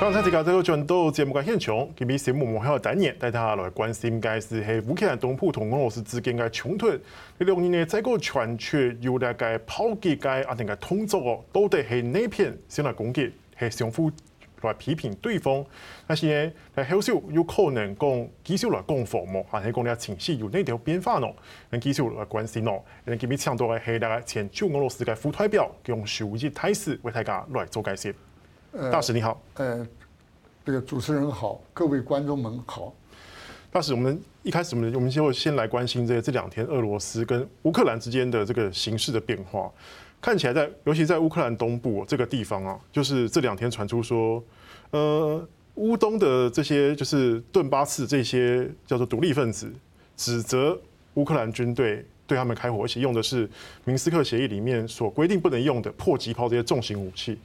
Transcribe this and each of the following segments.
刚才这个这个转到节目嘅现场，今日节目幕后单元带大家来关心该是喺乌克兰东部同俄罗斯之间嘅冲突。呢两年呢，再个传出有大概炮击嘅啊定嘅动作哦，到底系哪片先来攻击，系相互来批评对方。但是呢，喺后续有可能讲继续来攻防嘛，还是讲啲情绪有哪条变化呢？能继续来关心咯。今日抢到嘅系大概前驻俄罗斯嘅副代表用数字态势为大家来做解释。大使你好，呃，这个主持人好，各位观众们好。大使，我们一开始我们我们就先来关心这个这两天俄罗斯跟乌克兰之间的这个形势的变化。看起来在，尤其在乌克兰东部这个地方啊，就是这两天传出说，呃，乌东的这些就是顿巴斯这些叫做独立分子，指责乌克兰军队对他们开火，而且用的是明斯克协议里面所规定不能用的迫击炮这些重型武器。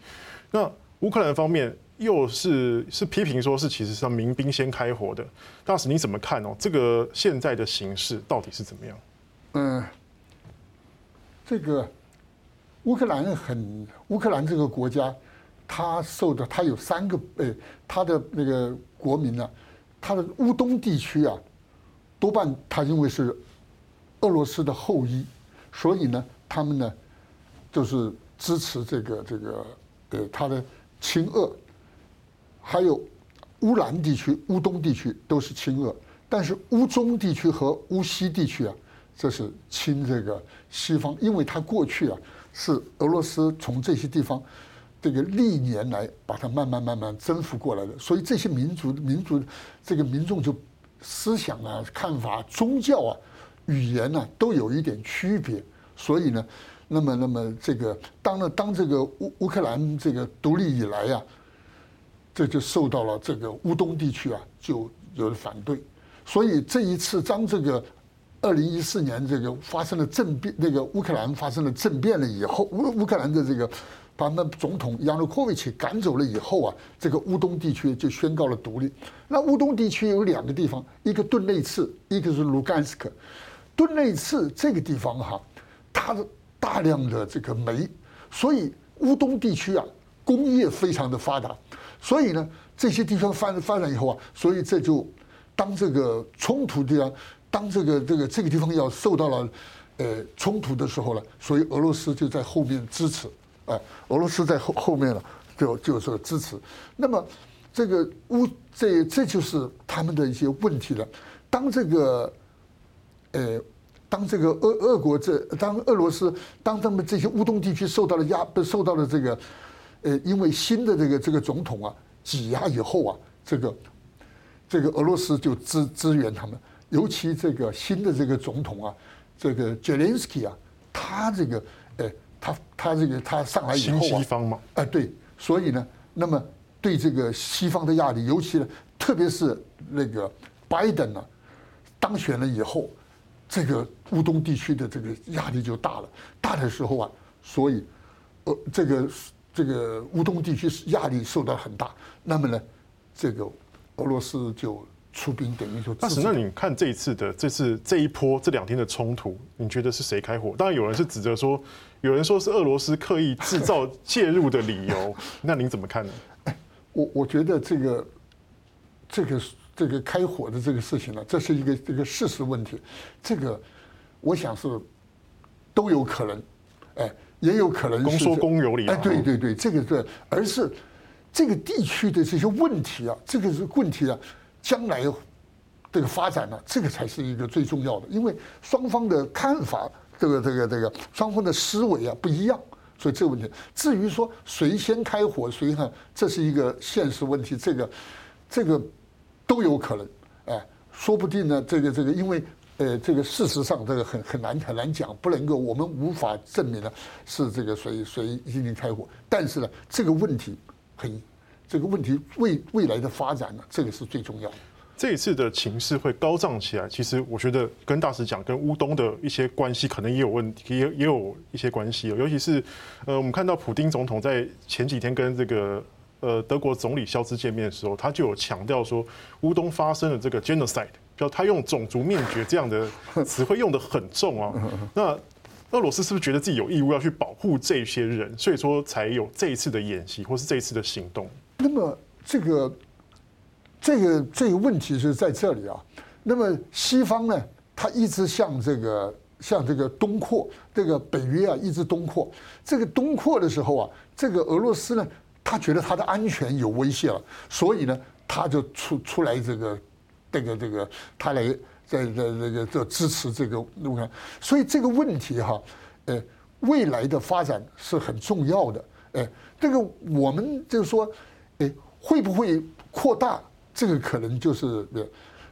那乌克兰方面又是是批评说，是其实是民兵先开火的。大使你怎么看哦？这个现在的形势到底是怎么样？嗯，这个乌克兰很乌克兰这个国家，它受的它有三个诶，它的那个国民呢，它的乌东地区啊，多半它因为是俄罗斯的后裔，所以呢，他们呢就是支持这个这个呃他的。亲俄，还有乌兰地区、乌东地区都是亲俄，但是乌中地区和乌西地区啊，这是亲这个西方，因为它过去啊是俄罗斯从这些地方这个历年来把它慢慢慢慢征服过来的，所以这些民族民族这个民众就思想啊、看法、宗教啊、语言呢、啊、都有一点区别，所以呢。那么，那么这个当了当这个乌乌克兰这个独立以来呀，这就受到了这个乌东地区啊就有了反对，所以这一次当这个二零一四年这个发生了政变，那个乌克兰发生了政变了以后，乌乌克兰的这个把那总统亚努科维奇赶走了以后啊，这个乌东地区就宣告了独立。那乌东地区有两个地方，一个顿内茨，一个是卢甘斯克。顿内茨这个地方哈，它的。大量的这个煤，所以乌东地区啊，工业非常的发达，所以呢，这些地方发发展以后啊，所以这就当这个冲突地方，当这个这个这个地方要受到了呃冲突的时候呢，所以俄罗斯就在后面支持，哎，俄罗斯在后后面呢就就是支持。那么这个乌这这就是他们的一些问题了。当这个呃。当这个俄俄国这当俄罗斯当他们这些乌东地区受到了压，受到了这个，呃，因为新的这个这个总统啊挤压以后啊，这个这个俄罗斯就支支援他们，尤其这个新的这个总统啊，这个泽连斯基啊，他这个，呃，他他这个他上来以后西方嘛，啊对，所以呢，那么对这个西方的压力，尤其呢，特别是那个拜登呢当选了以后。这个乌东地区的这个压力就大了，大的时候啊，所以，呃，这个这个乌东地区压力受到很大。那么呢，这个俄罗斯就出兵，等于说。那是，那你看这一次的这次这一波这两天的冲突，你觉得是谁开火？当然有人是指责说，有人说是俄罗斯刻意制造介入的理由。那您怎么看呢？我我觉得这个这个。这个开火的这个事情呢，这是一个这个事实问题，这个我想是都有可能，哎，也有可能是公说公有理，哎，对对对，这个对，而是这个地区的这些问题啊，这个是问题啊，将来这个发展呢，这个才是一个最重要的，因为双方的看法，这个这个这个双方的思维啊不一样，所以这个问题，至于说谁先开火，谁呢，这是一个现实问题，这个这个。都有可能，哎，说不定呢。这个这个，因为呃，这个事实上这个很很难很难讲，不能够我们无法证明呢是这个谁谁进行开火。但是呢，这个问题很，这个问题未未来的发展呢，这个是最重要的。这一次的情势会高涨起来，其实我觉得跟大使讲，跟乌东的一些关系可能也有问题，也也有一些关系。尤其是呃，我们看到普丁总统在前几天跟这个。呃，德国总理肖兹见面的时候，他就有强调说，乌东发生了这个 genocide，就他用种族灭绝这样的词汇用的很重啊。那俄罗斯是不是觉得自己有义务要去保护这些人，所以说才有这一次的演习或是这一次的行动？那么这个这个这个问题是在这里啊。那么西方呢，他一直向这个向这个东扩，这个北约啊一直东扩。这个东扩的时候啊，这个俄罗斯呢，他觉得他的安全有威胁了，所以呢，他就出出来这个这个这个他来在在这个这支持这个乌克兰。所以这个问题哈，呃，未来的发展是很重要的。哎，这个我们就是说，哎，会不会扩大？这个可能就是呃。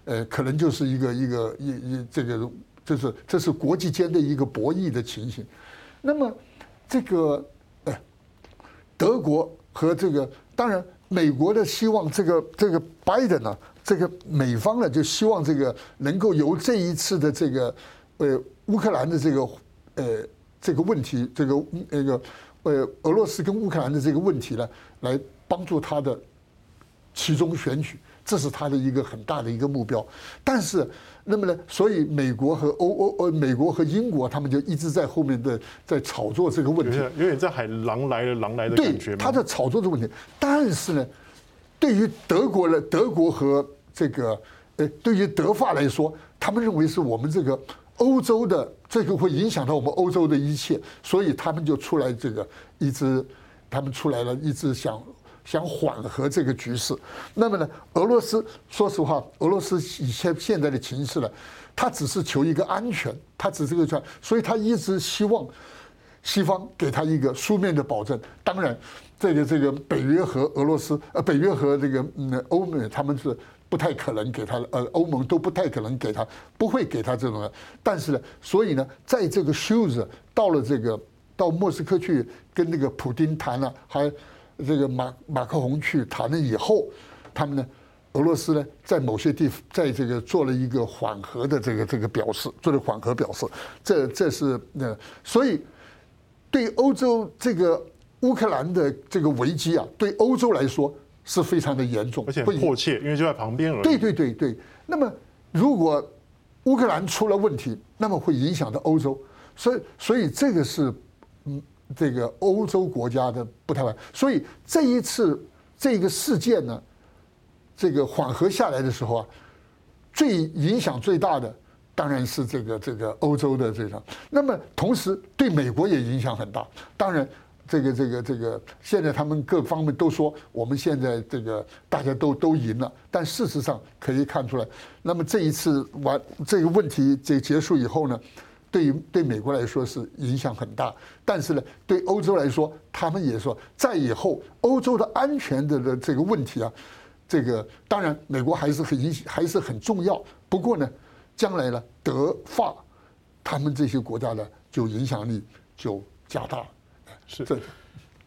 呃，可能就是一个一个一一这个，就是这是国际间的一个博弈的情形。那么，这个呃，德国和这个当然美国的希望，这个这个拜登呢，这个美方呢就希望这个能够由这一次的这个呃乌克兰的这个呃这个问题，这个那个呃俄罗斯跟乌克兰的这个问题呢，来帮助他的其中选举。这是他的一个很大的一个目标，但是，那么呢？所以美国和欧欧呃，美国和英国他们就一直在后面的在炒作这个问题，有点在喊狼来了，狼来的感觉吗？对，他在炒作这个问题。但是呢，对于德国的德国和这个呃，对于德法来说，他们认为是我们这个欧洲的这个会影响到我们欧洲的一切，所以他们就出来这个一直，他们出来了，一直想。想缓和这个局势，那么呢，俄罗斯说实话，俄罗斯以现现在的情势呢，他只是求一个安全，他只是个这样，所以他一直希望西方给他一个书面的保证。当然，这个这个北约和俄罗斯呃，北约和这个嗯欧美他们是不太可能给他，呃，欧盟都不太可能给他，不会给他这种的。但是呢，所以呢，在这个休斯到了这个到莫斯科去跟那个普丁谈了，还。这个马马克宏去谈了以后，他们呢，俄罗斯呢，在某些地方，在这个做了一个缓和的这个这个表示，做了缓和表示，这这是呃，所以对欧洲这个乌克兰的这个危机啊，对欧洲来说是非常的严重，而且迫切，因为就在旁边而已。对对对对，那么如果乌克兰出了问题，那么会影响到欧洲，所以所以这个是嗯。这个欧洲国家的不太完，所以这一次这个事件呢，这个缓和下来的时候啊，最影响最大的当然是这个这个欧洲的这个，那么同时对美国也影响很大。当然，这个这个这个现在他们各方面都说我们现在这个大家都都赢了，但事实上可以看出来，那么这一次完这个问题这结束以后呢，对于对美国来说是影响很大，但是呢，对欧洲来说，他们也说，在以后欧洲的安全的的这个问题啊，这个当然美国还是很影还是很重要。不过呢，将来呢，德法他们这些国家呢，就影响力就加大。是，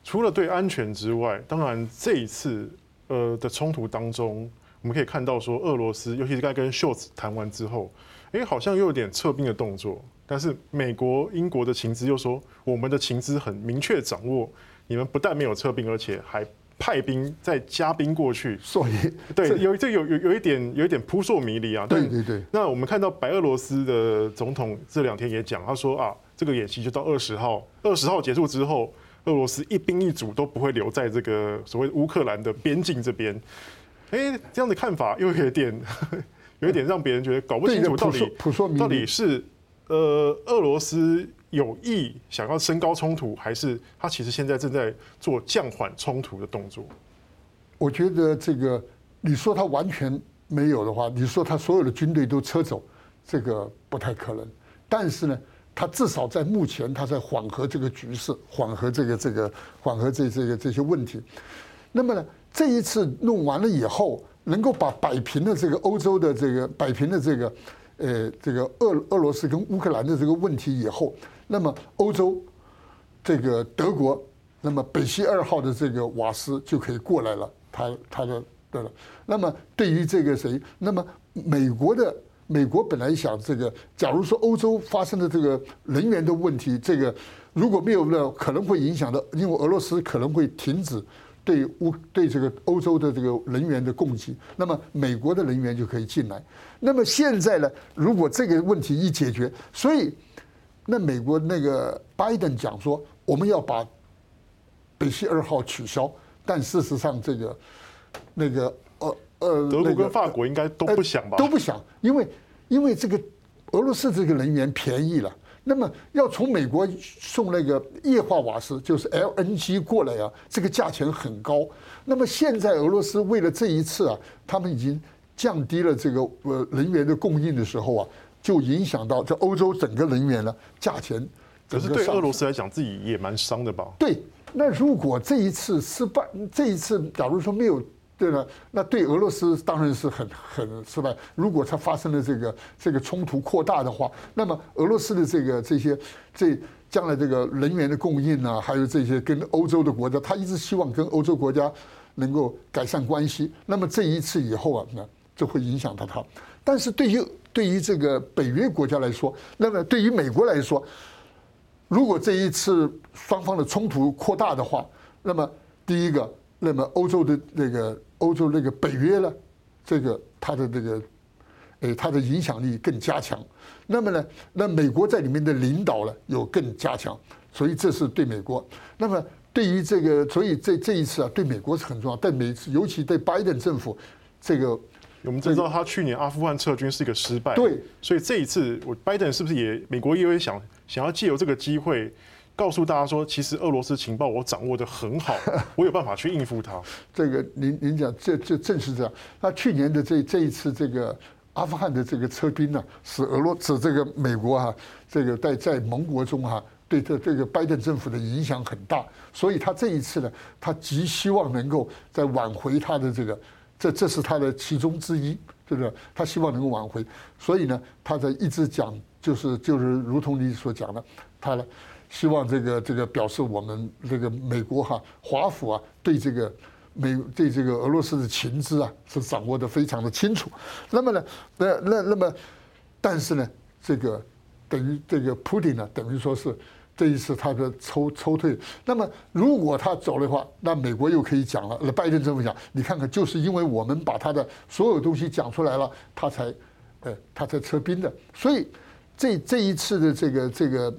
除了对安全之外，当然这一次呃的冲突当中，我们可以看到说，俄罗斯尤其是刚跟秀兹谈完之后，哎，好像又有点撤兵的动作。但是美国、英国的情资又说，我们的情资很明确掌握，你们不但没有撤兵，而且还派兵再加兵过去。所以，对，有这有有有一点有一点扑朔迷离啊。对对对。那我们看到白俄罗斯的总统这两天也讲，他说啊，这个演习就到二十号，二十号结束之后，俄罗斯一兵一卒都不会留在这个所谓乌克兰的边境这边。哎，这样的看法又有点 有一点让别人觉得搞不清楚到底到底是。呃，俄罗斯有意想要升高冲突，还是他其实现在正在做降缓冲突的动作？我觉得这个，你说他完全没有的话，你说他所有的军队都撤走，这个不太可能。但是呢，他至少在目前，他在缓和这个局势，缓和这个这个缓和这这个这些问题。那么呢，这一次弄完了以后，能够把摆平的这个欧洲的这个摆平了这个。呃，这个俄俄罗斯跟乌克兰的这个问题以后，那么欧洲这个德国，那么北溪二号的这个瓦斯就可以过来了，他他的对了。那么对于这个谁，那么美国的美国本来想这个，假如说欧洲发生的这个能源的问题，这个如果没有了，可能会影响到，因为俄罗斯可能会停止。对乌对这个欧洲的这个人员的供给，那么美国的人员就可以进来。那么现在呢，如果这个问题一解决，所以那美国那个拜登讲说，我们要把北溪二号取消，但事实上这个那个呃呃，德国跟法国应该都不想吧？都不想，因为因为这个俄罗斯这个人员便宜了。那么要从美国送那个液化瓦斯，就是 LNG 过来啊，这个价钱很高。那么现在俄罗斯为了这一次啊，他们已经降低了这个呃能源的供应的时候啊，就影响到这欧洲整个能源呢价钱。可是对俄罗斯来讲，自己也蛮伤的吧？对，那如果这一次失败，这一次假如说没有。对了，那对俄罗斯当然是很很失败。如果它发生了这个这个冲突扩大的话，那么俄罗斯的这个这些这将来这个能源的供应啊，还有这些跟欧洲的国家，他一直希望跟欧洲国家能够改善关系。那么这一次以后啊，那就会影响到他。但是对于对于这个北约国家来说，那么对于美国来说，如果这一次双方的冲突扩大的话，那么第一个，那么欧洲的那个。欧洲那个北约呢，这个它的这个，诶，它的影响力更加强。那么呢，那美国在里面的领导呢，有更加强。所以这是对美国。那么对于这个，所以这这一次啊，对美国是很重要。但每次，尤其对拜登政府，这个我们知道他去年阿富汗撤军是一个失败。对。所以这一次，我拜登是不是也美国也会想想要借由这个机会？告诉大家说，其实俄罗斯情报我掌握的很好，我有办法去应付它。这个您您讲，这这正是这样。那去年的这这一次这个阿富汗的这个撤兵呢，使俄罗使这个美国哈，这个在在盟国中哈，对这这个拜登政府的影响很大。所以他这一次呢，他极希望能够再挽回他的这个，这这是他的其中之一，对不对？他希望能够挽回。所以呢，他在一直讲，就是就是如同你所讲的，他呢。希望这个这个表示我们这个美国哈华府啊对这个美对这个俄罗斯的情资啊是掌握的非常的清楚。那么呢，那那那么，但是呢，这个等于这个普丁呢，等于说是这一次他的抽抽退。那么如果他走的话，那美国又可以讲了。那拜登政府讲，你看看，就是因为我们把他的所有东西讲出来了，他才呃他才撤兵的。所以这这一次的这个这个。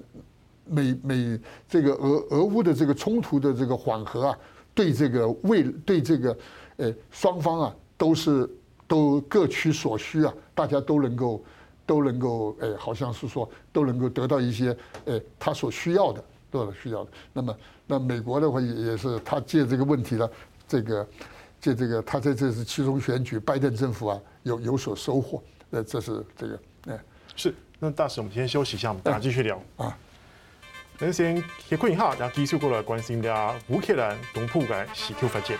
美美这个俄俄乌的这个冲突的这个缓和啊，对这个未对这个呃双方啊都是都各取所需啊，大家都能够都能够哎，好像是说都能够得到一些呃他所需要的，都有需要的。那么那美国的话也也是他借这个问题呢，这个借这个他在这次期中选举，拜登政府啊有有所收获。呃，这是这个哎是。那大使，我们先休息一下，我们大家继续聊啊。那先歇困一下，然后继续过来关心一下乌克兰东部的石油发展。